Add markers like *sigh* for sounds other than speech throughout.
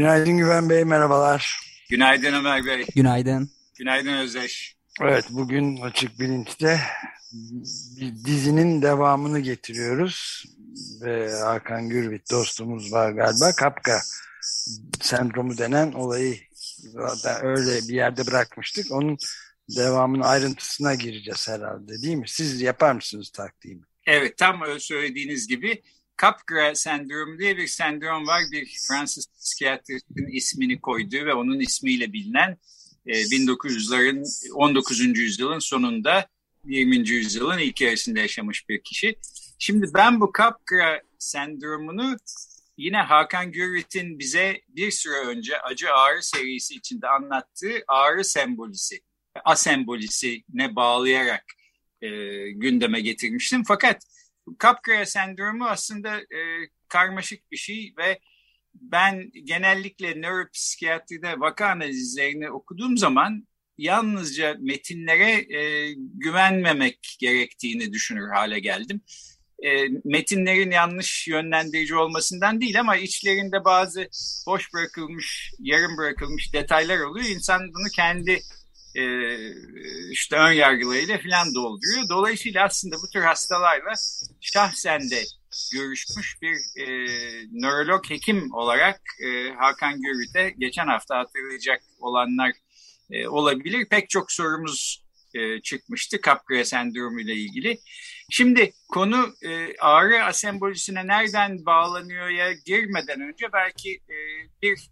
Günaydın Güven Bey, merhabalar. Günaydın Ömer Bey. Günaydın. Günaydın Özdeş. Evet, bugün Açık Bilinç'te bir dizinin devamını getiriyoruz. Ve Hakan Gürbüz dostumuz var galiba. Kapka sendromu denen olayı zaten öyle bir yerde bırakmıştık. Onun devamının ayrıntısına gireceğiz herhalde değil mi? Siz yapar mısınız taktiğimi? Evet tam öyle söylediğiniz gibi Capgras sendromu diye bir sendrom var. Bir Fransız psikiyatristin ismini koyduğu ve onun ismiyle bilinen 1900'ların e, 19. yüzyılın sonunda 20. yüzyılın ilk yarısında yaşamış bir kişi. Şimdi ben bu Capgras sendromunu yine Hakan Gürvit'in bize bir süre önce Acı Ağrı serisi içinde anlattığı ağrı sembolisi asembolisine bağlayarak e, gündeme getirmiştim. Fakat Capgras sendromu aslında e, karmaşık bir şey ve ben genellikle nöropsikiyatride vaka analizlerini okuduğum zaman yalnızca metinlere e, güvenmemek gerektiğini düşünür hale geldim. E, metinlerin yanlış yönlendirici olmasından değil ama içlerinde bazı boş bırakılmış, yarım bırakılmış detaylar oluyor. İnsan bunu kendi e, işte ön yargılarıyla falan dolduruyor. Dolayısıyla aslında bu tür hastalarla şahsen de görüşmüş bir e, nörolog hekim olarak e, Hakan Gürvit'e geçen hafta hatırlayacak olanlar e, olabilir. Pek çok sorumuz e, çıkmıştı Capgras sendromu ile ilgili. Şimdi konu e, ağrı asembolisine nereden bağlanıyor ya girmeden önce belki e, bir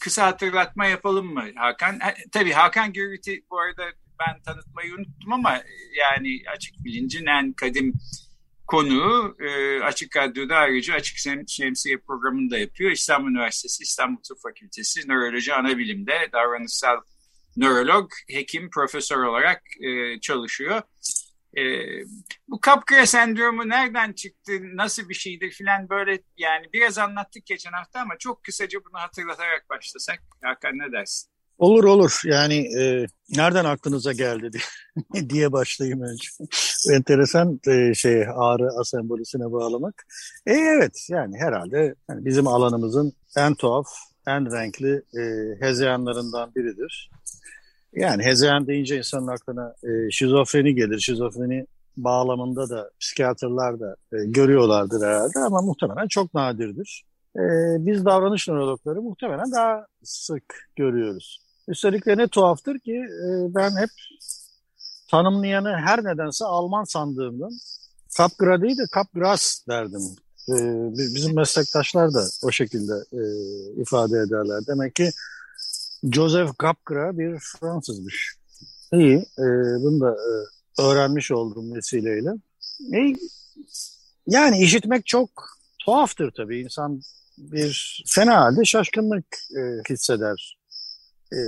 kısa hatırlatma yapalım mı Hakan? Tabii Hakan Gürvit'i bu arada ben tanıtmayı unuttum ama yani açık bilincin en kadim konuğu e, Açık Radyo'da ayrıca Açık Şemsiye programını da yapıyor. İstanbul Üniversitesi İstanbul Tıp Fakültesi Nöroloji Anabilim'de davranışsal nörolog, hekim, profesör olarak e, çalışıyor. E, bu Capgras sendromu nereden çıktı, nasıl bir şeydir filan böyle yani biraz anlattık geçen hafta ama çok kısaca bunu hatırlatarak başlasak. Hakan ne dersin? Olur olur yani e, nereden aklınıza geldi diye, *laughs* diye başlayayım önce. Enteresan e, şey ağrı asembolisine bağlamak. E, evet yani herhalde yani bizim alanımızın en tuhaf, en renkli e, hezeyanlarından biridir. Yani hezeyan deyince insanın aklına e, şizofreni gelir. Şizofreni bağlamında da psikiyatrlar da e, görüyorlardır herhalde ama muhtemelen çok nadirdir. E, biz davranış nörologları muhtemelen daha sık görüyoruz. Üstelik de ne tuhaftır ki e, ben hep tanımlayanı her nedense Alman sandığımdan Capgras değil de Capgras derdim. E, bizim meslektaşlar da o şekilde e, ifade ederler. Demek ki Joseph Capgras bir Fransızmış. İyi, e, bunu da e, öğrenmiş oldum vesileyle. E, yani işitmek çok tuhaftır tabii. İnsan bir fena halde şaşkınlık e, hisseder. E,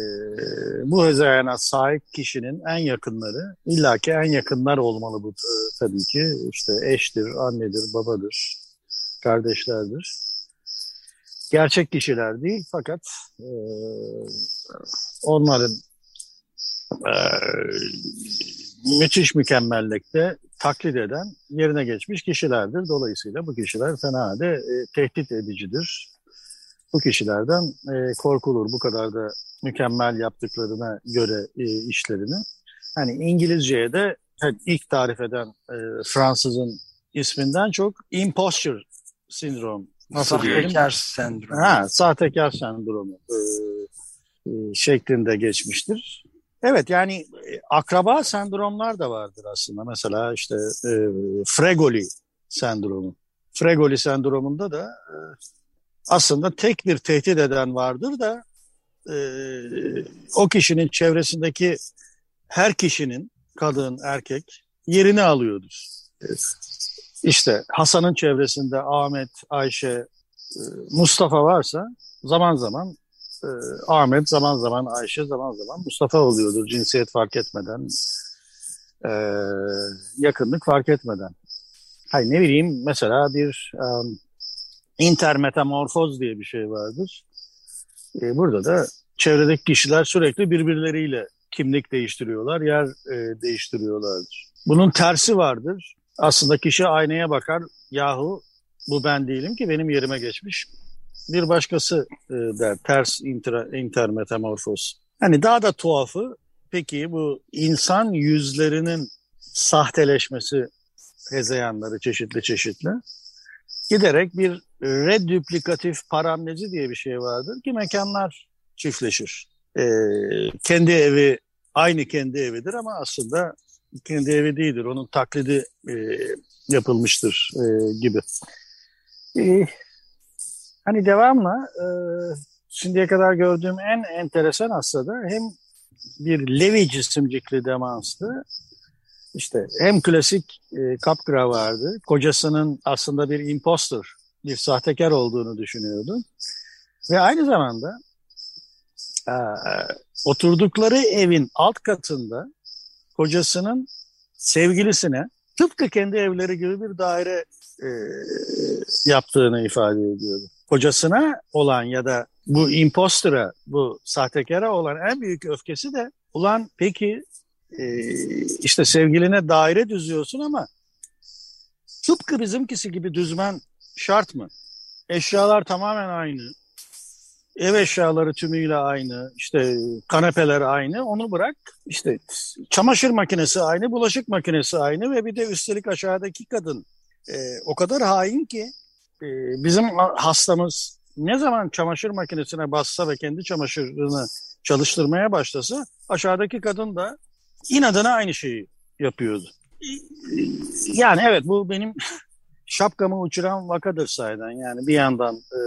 bu hezayana sahip kişinin en yakınları, illaki en yakınlar olmalı bu e, tabii ki. İşte eştir, annedir, babadır, kardeşlerdir gerçek kişiler değil fakat e, onların e, müthiş mükemmellikte taklit eden yerine geçmiş kişilerdir. Dolayısıyla bu kişiler fena de e, tehdit edicidir. Bu kişilerden e, korkulur bu kadar da mükemmel yaptıklarına göre e, işlerini. Hani İngilizceye de ilk tarif eden e, Fransızın isminden çok imposture sindrom Nasıl sahtekar sendromu. Ha, sahtekar sendromu e, e, şeklinde geçmiştir. Evet yani e, akraba sendromlar da vardır aslında. Mesela işte e, Fregoli sendromu. Fregoli sendromunda da e, aslında tek bir tehdit eden vardır da e, o kişinin çevresindeki her kişinin kadın, erkek yerini alıyordur. İşte Hasan'ın çevresinde Ahmet, Ayşe, Mustafa varsa zaman zaman e, Ahmet, zaman zaman Ayşe, zaman zaman Mustafa oluyordur cinsiyet fark etmeden, e, yakınlık fark etmeden. Hayır ne bileyim mesela bir um, intermetamorfoz diye bir şey vardır. E, burada da çevredeki kişiler sürekli birbirleriyle kimlik değiştiriyorlar, yer e, değiştiriyorlardır. Bunun tersi vardır. Aslında kişi aynaya bakar, yahu bu ben değilim ki benim yerime geçmiş bir başkası e, der. Ters inter, intermetamorfoz. Hani daha da tuhafı peki bu insan yüzlerinin sahteleşmesi hezeyanları çeşitli çeşitli giderek bir redüplikatif paramnezi diye bir şey vardır ki mekanlar çiftleşir. E, kendi evi aynı kendi evidir ama aslında değildir. Onun taklidi e, yapılmıştır e, gibi. E, hani devamla e, şimdiye kadar gördüğüm en enteresan aslında hem bir Levi cisimcikli demanstı. İşte hem klasik e, Capgra vardı. Kocasının aslında bir imposter, bir sahtekar olduğunu düşünüyordu. Ve aynı zamanda e, oturdukları evin alt katında kocasının sevgilisine tıpkı kendi evleri gibi bir daire e, yaptığını ifade ediyordu. Kocasına olan ya da bu impostora, bu sahtekara olan en büyük öfkesi de ulan peki e, işte sevgiline daire düzüyorsun ama tıpkı bizimkisi gibi düzmen şart mı? Eşyalar tamamen aynı. Ev eşyaları tümüyle aynı. işte kanepeler aynı. Onu bırak. İşte çamaşır makinesi aynı, bulaşık makinesi aynı ve bir de üstelik aşağıdaki kadın e, o kadar hain ki e, bizim hastamız ne zaman çamaşır makinesine bassa ve kendi çamaşırını çalıştırmaya başlasa aşağıdaki kadın da inadına aynı şeyi yapıyordu. Yani evet bu benim *laughs* şapkamı uçuran vakadır sayeden. Yani bir yandan e,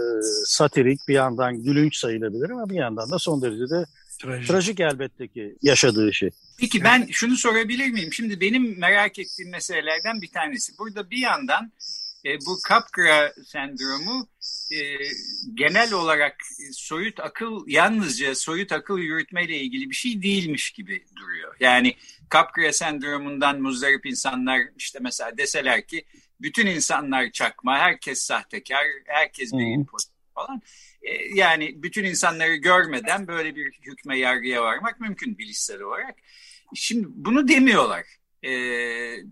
satirik, bir yandan gülünç sayılabilir ama bir yandan da son derece de trajik, trajik elbette ki yaşadığı şey. Peki ben şunu sorabilir miyim? Şimdi benim merak ettiğim meselelerden bir tanesi. Burada bir yandan e, bu Capgras sendromu e, genel olarak soyut akıl yalnızca soyut akıl yürütmeyle ilgili bir şey değilmiş gibi duruyor. Yani Capgras sendromundan muzdarip insanlar işte mesela deseler ki bütün insanlar çakma, herkes sahtekar, herkes bir imposter falan. E, yani bütün insanları görmeden böyle bir hükme yargıya varmak mümkün bilişsel olarak. Şimdi bunu demiyorlar. E,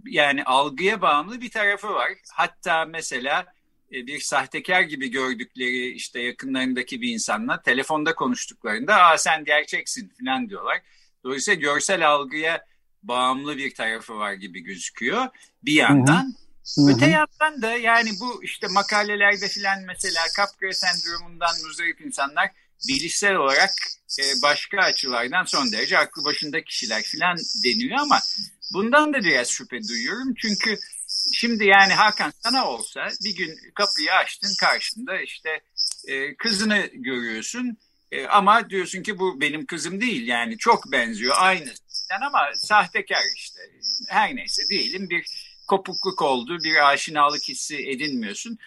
yani algıya bağımlı bir tarafı var. Hatta mesela e, bir sahtekar gibi gördükleri işte yakınlarındaki bir insanla telefonda konuştuklarında aa sen gerçeksin falan diyorlar. Dolayısıyla görsel algıya bağımlı bir tarafı var gibi gözüküyor bir yandan. Hı hı. Öte yandan da yani bu işte makalelerde filan mesela Capgras sendromundan muzdarip insanlar bilişsel olarak e, başka açılardan son derece aklı başında kişiler filan deniyor ama bundan da biraz şüphe duyuyorum. Çünkü şimdi yani Hakan sana olsa bir gün kapıyı açtın karşında işte e, kızını görüyorsun e, ama diyorsun ki bu benim kızım değil yani çok benziyor aynı ama sahtekar işte her neyse diyelim bir kopukluk oldu, bir aşinalık hissi edinmiyorsun.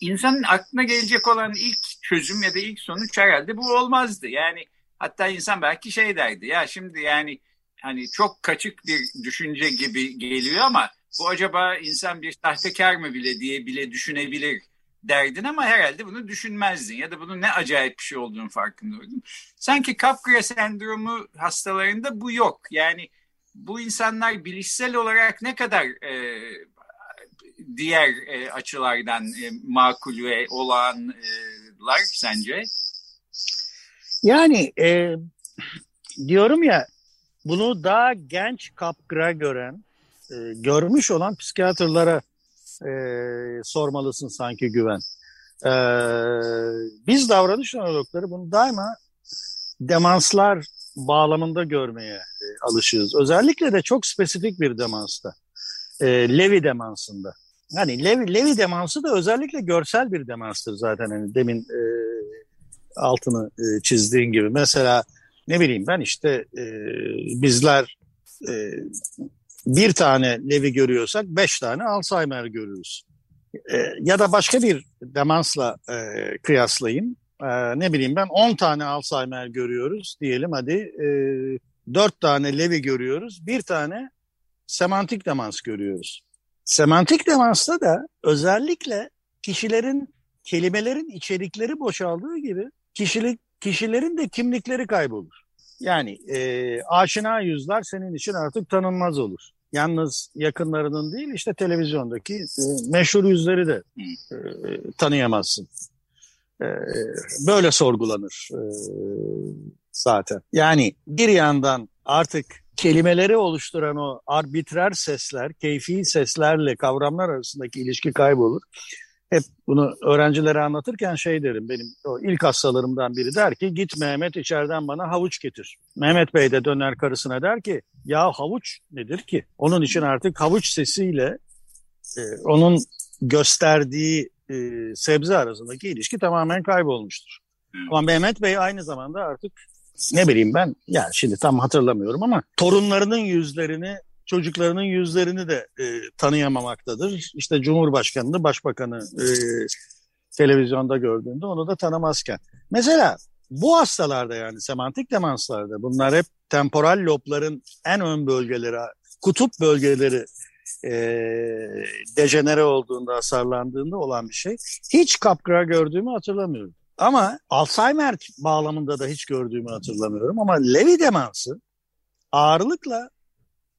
İnsanın aklına gelecek olan ilk çözüm ya da ilk sonuç herhalde bu olmazdı. Yani hatta insan belki şey derdi ya şimdi yani hani çok kaçık bir düşünce gibi geliyor ama bu acaba insan bir sahtekar mı bile diye bile düşünebilir derdin ama herhalde bunu düşünmezdin ya da bunun ne acayip bir şey olduğunu farkındaydın. Sanki Capgras sendromu hastalarında bu yok. Yani bu insanlar bilişsel olarak ne kadar e, diğer e, açılardan e, makul ve olağanlar sence? Yani e, diyorum ya bunu daha genç kapgra gören, e, görmüş olan psikiyatrlara e, sormalısın sanki güven. E, biz davranış nörologları bunu daima demanslar bağlamında görmeye e, alışığız. Özellikle de çok spesifik bir demansta. E, Levi demansında. Yani Levi, Levi demansı da özellikle görsel bir demanstır zaten. Yani demin e, altını e, çizdiğin gibi. Mesela ne bileyim ben işte e, bizler e, bir tane Levi görüyorsak beş tane Alzheimer görürüz. E, ya da başka bir demansla e, kıyaslayayım. E, ne bileyim ben 10 tane Alzheimer görüyoruz diyelim hadi. E, 4 tane Levi görüyoruz. Bir tane semantik demans görüyoruz. Semantik demansta da özellikle kişilerin kelimelerin içerikleri boşaldığı gibi kişilik kişilerin de kimlikleri kaybolur. Yani e, aşina yüzler senin için artık tanınmaz olur. Yalnız yakınlarının değil işte televizyondaki e, meşhur yüzleri de e, tanıyamazsın. E, böyle sorgulanır e, zaten. Yani bir yandan artık kelimeleri oluşturan o arbitrer sesler, keyfi seslerle kavramlar arasındaki ilişki kaybolur hep bunu öğrencilere anlatırken şey derim benim o ilk hastalarımdan biri der ki git Mehmet içeriden bana havuç getir. Mehmet Bey de döner karısına der ki ya havuç nedir ki? Onun için artık havuç sesiyle e, onun gösterdiği e, sebze arasındaki ilişki tamamen kaybolmuştur. Ama Mehmet Bey aynı zamanda artık ne bileyim ben yani şimdi tam hatırlamıyorum ama torunlarının yüzlerini çocuklarının yüzlerini de e, tanıyamamaktadır. İşte Cumhurbaşkanı'nı, Başbakanı e, televizyonda gördüğünde onu da tanımazken. Mesela bu hastalarda yani semantik demanslarda bunlar hep temporal lobların en ön bölgeleri, kutup bölgeleri e, dejenere olduğunda, hasarlandığında olan bir şey. Hiç kapkıra gördüğümü hatırlamıyorum. Ama Alzheimer bağlamında da hiç gördüğümü hatırlamıyorum. Ama Levi demansı ağırlıkla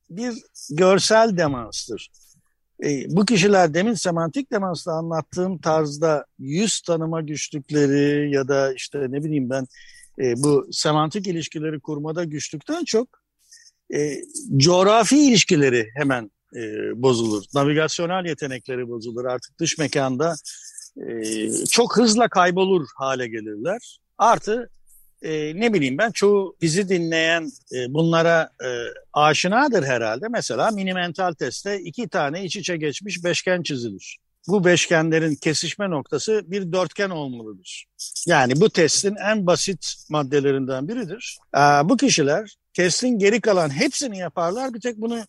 bir görsel demanstır. E, bu kişiler demin semantik demansla anlattığım tarzda yüz tanıma güçlükleri ya da işte ne bileyim ben e, bu semantik ilişkileri kurmada güçlükten çok e, coğrafi ilişkileri hemen e, bozulur. Navigasyonel yetenekleri bozulur. Artık dış mekanda e, çok hızla kaybolur hale gelirler. Artı e, ne bileyim ben çoğu bizi dinleyen e, bunlara e, aşinadır herhalde. Mesela mini mental testte iki tane iç içe geçmiş beşgen çizilir. Bu beşgenlerin kesişme noktası bir dörtgen olmalıdır. Yani bu testin en basit maddelerinden biridir. Ee, bu kişiler testin geri kalan hepsini yaparlar bir tek bunu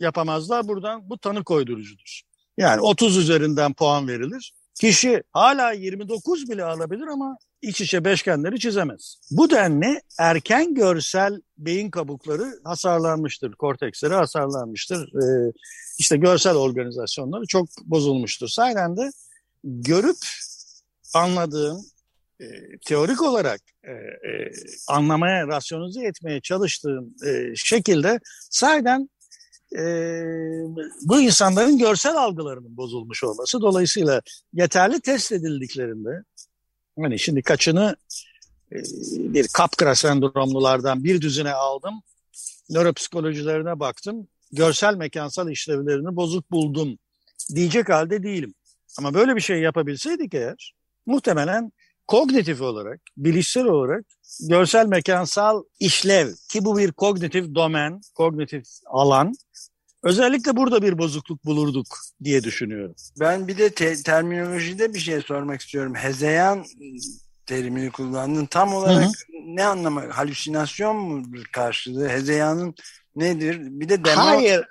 yapamazlar. Buradan bu tanı koydurucudur. Yani 30 üzerinden puan verilir. Kişi hala 29 bile alabilir ama iç içe beşgenleri çizemez. Bu denli erken görsel beyin kabukları hasarlanmıştır, korteksleri hasarlanmıştır. Ee, işte görsel organizasyonları çok bozulmuştur. Sayende de görüp anladığım, e, teorik olarak e, e, anlamaya, rasyonize etmeye çalıştığım e, şekilde sayeden e, bu insanların görsel algılarının bozulmuş olması. Dolayısıyla yeterli test edildiklerinde Hani şimdi kaçını e, bir kapkıra sendromlulardan bir düzine aldım. Nöropsikolojilerine baktım. Görsel mekansal işlevlerini bozuk buldum diyecek halde değilim. Ama böyle bir şey yapabilseydik eğer muhtemelen kognitif olarak, bilişsel olarak görsel mekansal işlev ki bu bir kognitif domen, kognitif alan Özellikle burada bir bozukluk bulurduk diye düşünüyorum. Ben bir de te- terminolojide bir şey sormak istiyorum. Hezeyan terimini kullandın. Tam olarak hı hı. ne anlama? Halüsinasyon mu karşılığı? Hezeyanın nedir? Bir de demo... Hayır,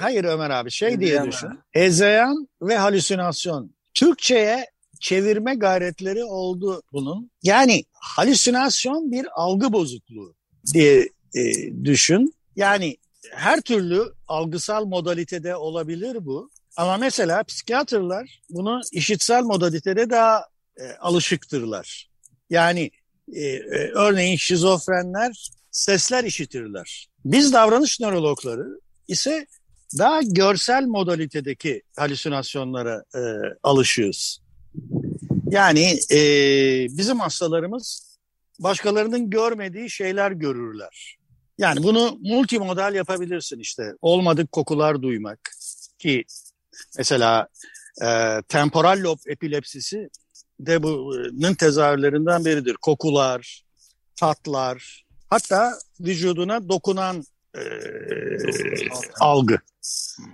hayır Ömer abi şey Hezeyan diye düşün. Hezeyan ve halüsinasyon. Türkçe'ye çevirme gayretleri oldu bunun. Yani halüsinasyon bir algı bozukluğu diye e, düşün. Yani her türlü algısal modalitede olabilir bu. Ama mesela psikiyatrlar bunu işitsel modalitede daha e, alışıktırlar. Yani e, e, örneğin şizofrenler sesler işitirler. Biz davranış nörologları ise daha görsel modalitedeki halüsinasyonlara e, alışıyoruz. Yani e, bizim hastalarımız başkalarının görmediği şeyler görürler. Yani bunu multimodal yapabilirsin işte. Olmadık kokular duymak ki mesela e, temporal lob epilepsisi de bunun tezahürlerinden biridir. Kokular, tatlar, hatta vücuduna dokunan e, algı.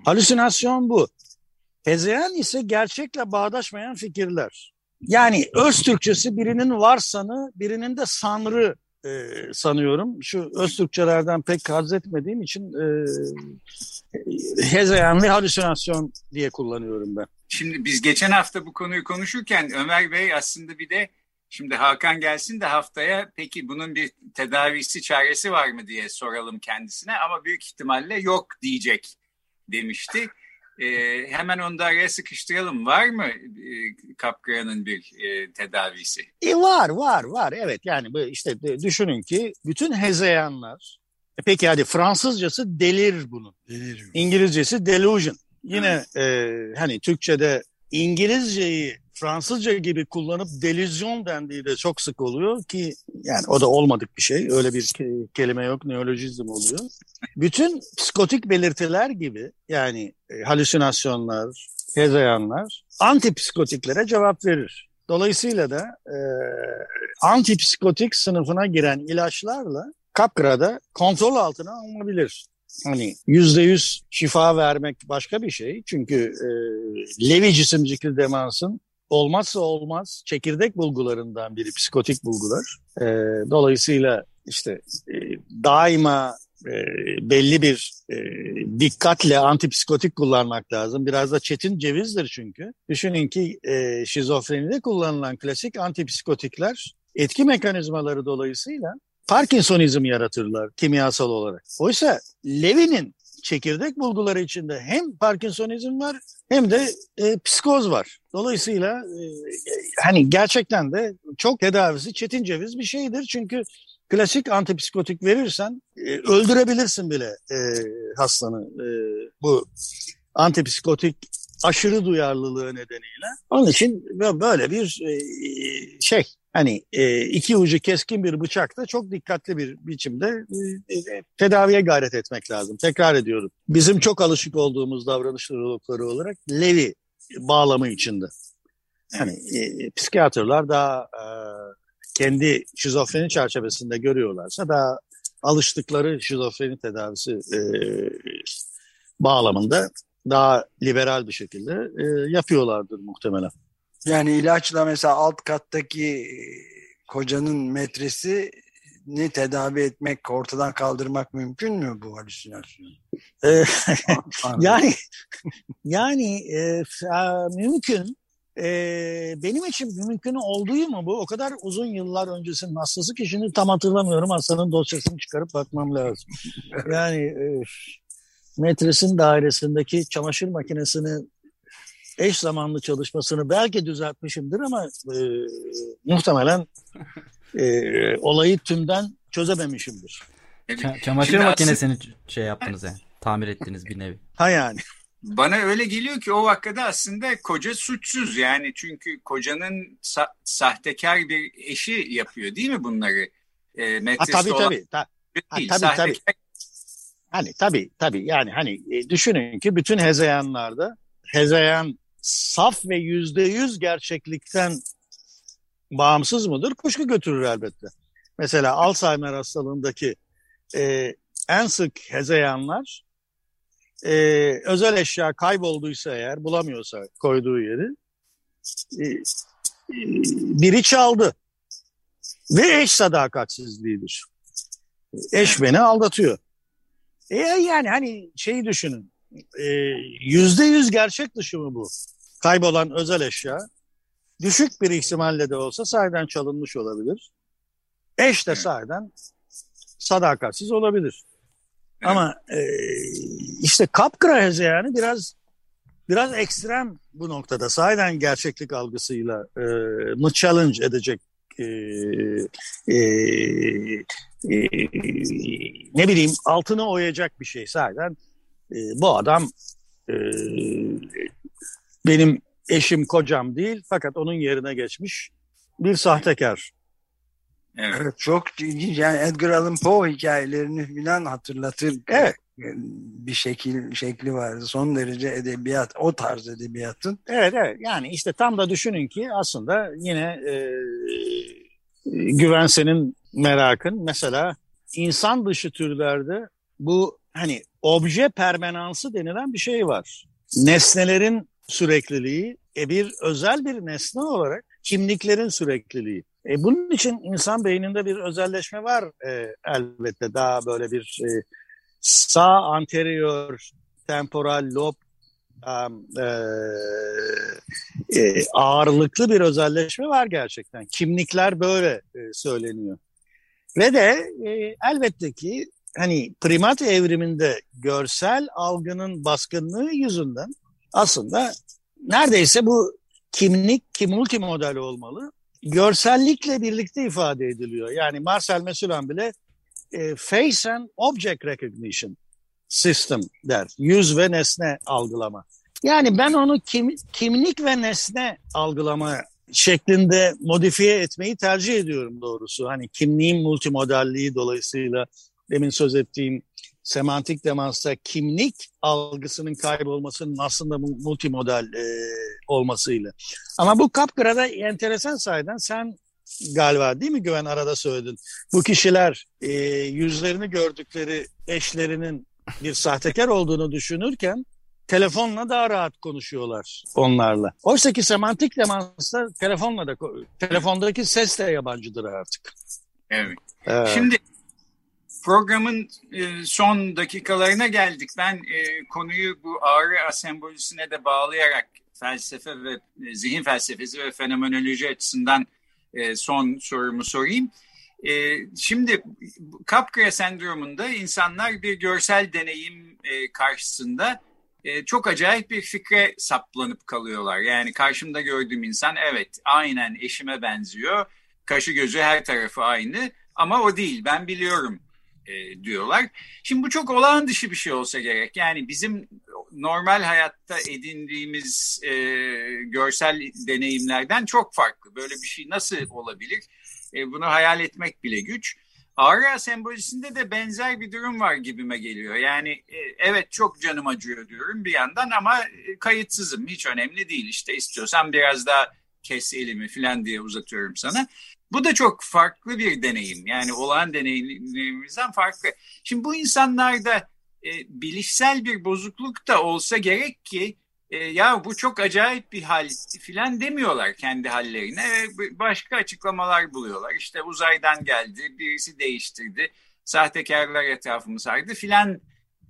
Halüsinasyon bu. Hezeyan ise gerçekle bağdaşmayan fikirler. Yani öz Türkçesi birinin varsanı, birinin de sanrı e, sanıyorum. Şu Öztürkçelerden pek haz etmediğim için e, hezeyan ve halüsinasyon diye kullanıyorum ben. Şimdi biz geçen hafta bu konuyu konuşurken Ömer Bey aslında bir de şimdi Hakan gelsin de haftaya peki bunun bir tedavisi çaresi var mı diye soralım kendisine ama büyük ihtimalle yok diyecek demişti. E, hemen onu araya sıkıştıralım. Var mı e, kapkıranın bir e, tedavisi? E var var var evet yani işte düşünün ki bütün hezeyanlar e peki hadi Fransızcası delir bunun. Delir. İngilizcesi delusion. Yine e, hani Türkçe'de İngilizceyi Fransızca gibi kullanıp delüzyon dendiği de çok sık oluyor ki yani o da olmadık bir şey. Öyle bir kelime yok, neolojizm oluyor. Bütün psikotik belirtiler gibi yani e, halüsinasyonlar, hezeyanlar antipsikotiklere cevap verir. Dolayısıyla da e, antipsikotik sınıfına giren ilaçlarla kapkırada kontrol altına alınabilir. Hani yüzde yüz şifa vermek başka bir şey. Çünkü e, Levi cisimcikli demansın olmazsa olmaz çekirdek bulgularından biri psikotik bulgular. E, dolayısıyla işte e, daima e, belli bir e, dikkatle antipsikotik kullanmak lazım. Biraz da çetin cevizdir çünkü. Düşünün ki e, şizofrenide kullanılan klasik antipsikotikler etki mekanizmaları dolayısıyla Parkinsonizm yaratırlar kimyasal olarak. Oysa Levi'nin çekirdek bulguları içinde hem Parkinsonizm var hem de e, psikoz var. Dolayısıyla e, hani gerçekten de çok tedavisi çetin ceviz bir şeydir. Çünkü klasik antipsikotik verirsen e, öldürebilirsin bile e, hastanı e, bu antipsikotik aşırı duyarlılığı nedeniyle. Onun için böyle bir e, şey hani e, iki ucu keskin bir bıçakta çok dikkatli bir biçimde e, e, tedaviye gayret etmek lazım. Tekrar ediyorum. Bizim çok alışık olduğumuz davranış nörologları olarak Levi bağlamı içinde. Yani e, psikiyatrlar daha e, kendi şizofreni çerçevesinde görüyorlarsa daha alıştıkları şizofreni tedavisi e, bağlamında daha liberal bir şekilde e, yapıyorlardır muhtemelen. Yani ilaçla mesela alt kattaki e, kocanın metresi ne tedavi etmek, ortadan kaldırmak mümkün mü bu halüsinasyonu? E, *laughs* *laughs* yani yani e, mümkün. E, benim için mümkün olduğu mu bu? O kadar uzun yıllar öncesinin hastası ki şimdi tam hatırlamıyorum. Hastanın dosyasını çıkarıp bakmam lazım. *laughs* Yani e, metresin dairesindeki çamaşır makinesini eş zamanlı çalışmasını belki düzeltmişimdir ama e, muhtemelen *laughs* e, olayı tümden çözememişimdir. Ç- çamaşır Şimdi makinesini aslında... şey yaptınız yani. Tamir ettiniz bir nevi. *laughs* Ha yani. Bana öyle geliyor ki o vakada aslında koca suçsuz yani çünkü kocanın sa- sahtekar bir eşi yapıyor değil mi bunları? E, ha, tabii olan... tabii. Ta- ha, tabii sahtekar... tabii. Hani tabii tabii yani hani e, düşünün ki bütün hezeyanlarda hezeyan saf ve yüzde yüz gerçeklikten bağımsız mıdır? Kuşku götürür elbette. Mesela Alzheimer hastalığındaki e, en sık hezeyanlar e, özel eşya kaybolduysa eğer bulamıyorsa koyduğu yeri e, e, biri çaldı ve eş sadakatsizliğidir. Eş beni aldatıyor. E yani hani şeyi düşünün e, yüzde yüz gerçek dışı mı bu? Kaybolan özel eşya düşük bir ihtimalle de olsa sahiden çalınmış olabilir. Eş de sahiden sadakatsiz olabilir. Ama e, işte kapkıra hezeyanı biraz biraz ekstrem bu noktada. Sahiden gerçeklik algısıyla e, mı challenge edecek e, e, e, ne bileyim altını oyacak bir şey. Sahiden e, bu adam e, benim eşim kocam değil fakat onun yerine geçmiş bir sahtekar. Evet, çok ilginç. Yani Edgar Allan Poe hikayelerini falan hatırlatır. Evet. Bir şekil şekli vardı. Son derece edebiyat, o tarz edebiyatın. Evet, evet. Yani işte tam da düşünün ki aslında yine e, Güvensen'in merakın mesela insan dışı türlerde bu hani obje permanansı denilen bir şey var. Nesnelerin sürekliliği e bir özel bir nesne olarak kimliklerin sürekliliği. E, bunun için insan beyninde bir özelleşme var e, elbette. Daha böyle bir e, sağ anterior temporal lob e, e, ağırlıklı bir özelleşme var gerçekten. Kimlikler böyle e, söyleniyor. Ve de e, elbette ki hani primat evriminde görsel algının baskınlığı yüzünden aslında neredeyse bu kimlik ki multimodal olmalı. Görsellikle birlikte ifade ediliyor. Yani Marcel Mesulan bile e, Face and Object Recognition System der. Yüz ve nesne algılama. Yani ben onu kim, kimlik ve nesne algılama şeklinde modifiye etmeyi tercih ediyorum doğrusu. Hani kimliğin multimodalliği dolayısıyla demin söz ettiğim semantik demansta kimlik algısının kaybolmasının aslında multimodal e, olmasıyla. Ama bu Capgira'da enteresan sayeden sen galiba değil mi Güven arada söyledin. Bu kişiler e, yüzlerini gördükleri eşlerinin bir sahtekar olduğunu düşünürken telefonla daha rahat konuşuyorlar onlarla. Oysa ki semantik demansta telefonla da telefondaki ses de yabancıdır artık. Evet. evet. Şimdi programın e, son dakikalarına geldik. Ben e, konuyu bu ağrı asembolisine de bağlayarak felsefe ve e, zihin felsefesi ve fenomenoloji açısından son sorumu sorayım. Şimdi Capgras sendromunda insanlar bir görsel deneyim karşısında çok acayip bir fikre saplanıp kalıyorlar. Yani karşımda gördüğüm insan evet aynen eşime benziyor. Kaşı gözü her tarafı aynı ama o değil ben biliyorum e, diyorlar. Şimdi bu çok olağan dışı bir şey olsa gerek. Yani bizim normal hayatta edindiğimiz e, görsel deneyimlerden çok farklı. Böyle bir şey nasıl olabilir? E, bunu hayal etmek bile güç. Ağrı sembolisinde de benzer bir durum var gibime geliyor. Yani e, evet çok canım acıyor diyorum bir yandan ama e, kayıtsızım. Hiç önemli değil. İşte istiyorsan biraz daha kes elimi falan diye uzatıyorum sana. Bu da çok farklı bir deneyim. Yani olağan deneyimlerimizden farklı. Şimdi bu insanlarda e, bilişsel bir bozukluk da olsa gerek ki e, ya bu çok acayip bir hal filan demiyorlar kendi hallerine ve başka açıklamalar buluyorlar. İşte uzaydan geldi, birisi değiştirdi, sahtekarlar etrafımı sardı filan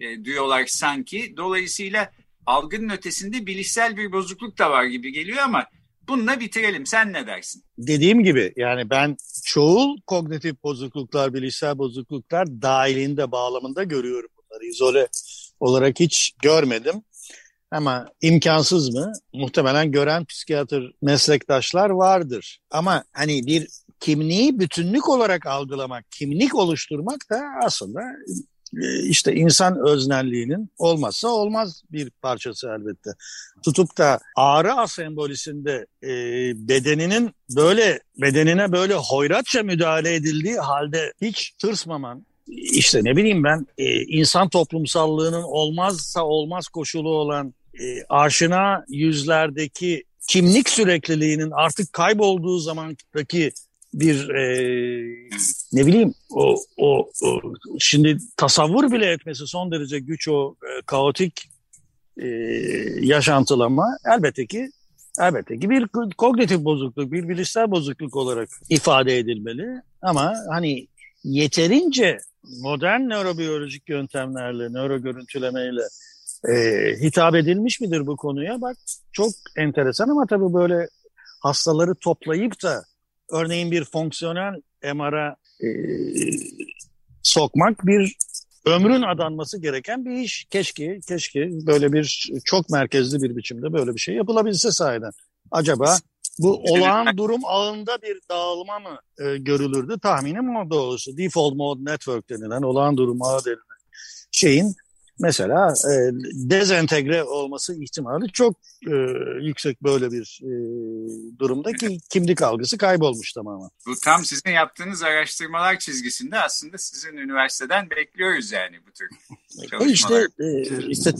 e, diyorlar sanki. Dolayısıyla algının ötesinde bilişsel bir bozukluk da var gibi geliyor ama Bununla bitirelim. Sen ne dersin? Dediğim gibi yani ben çoğul kognitif bozukluklar, bilişsel bozukluklar dahilinde, bağlamında görüyorum bunları. İzole olarak hiç görmedim. Ama imkansız mı? Muhtemelen gören psikiyatr meslektaşlar vardır. Ama hani bir kimliği bütünlük olarak algılamak, kimlik oluşturmak da aslında işte insan öznelliğinin olmazsa olmaz bir parçası elbette. Tutup da ağrı asembolisinde e, bedeninin böyle bedenine böyle hoyratça müdahale edildiği halde hiç tırsmaman, işte ne bileyim ben e, insan toplumsallığının olmazsa olmaz koşulu olan e, aşina yüzlerdeki kimlik sürekliliğinin artık kaybolduğu zamandaki bir e, ne bileyim o, o, o şimdi tasavvur bile etmesi son derece güç o e, kaotik e, yaşantılama elbette ki elbette ki bir kognitif bozukluk, bir bilişsel bozukluk olarak ifade edilmeli. Ama hani yeterince modern nörobiyolojik yöntemlerle, nöro görüntülemeyle e, hitap edilmiş midir bu konuya? Bak çok enteresan ama tabii böyle hastaları toplayıp da örneğin bir fonksiyonel MR'a e, sokmak bir ömrün adanması gereken bir iş. Keşke, keşke böyle bir çok merkezli bir biçimde böyle bir şey yapılabilse sahiden. Acaba bu olağan durum ağında bir dağılma mı e, görülürdü? Tahminim o doğrusu. Default Mode Network denilen olağan durum ağı denilen şeyin mesela e, dezentegre olması ihtimali çok e, yüksek böyle bir e, durumda ki kimlik algısı kaybolmuş tamamen. Bu tam sizin yaptığınız araştırmalar çizgisinde aslında sizin üniversiteden bekliyoruz yani bu tür çalışmalar. İşte, e, işte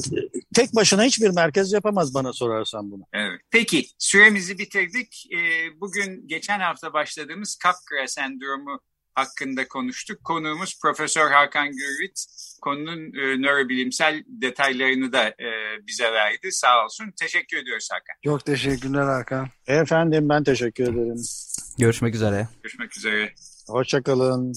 tek başına hiçbir merkez yapamaz bana sorarsan bunu. Evet. Peki süremizi bitirdik. E, bugün geçen hafta başladığımız Capgras sendromu hakkında konuştuk. Konuğumuz Profesör Hakan Gürvit konunun e, nörobilimsel detaylarını da e, bize verdi. Sağ olsun. Teşekkür ediyoruz Hakan. Çok teşekkürler Hakan. Efendim ben teşekkür ederim. Görüşmek üzere. Görüşmek üzere. Hoşçakalın.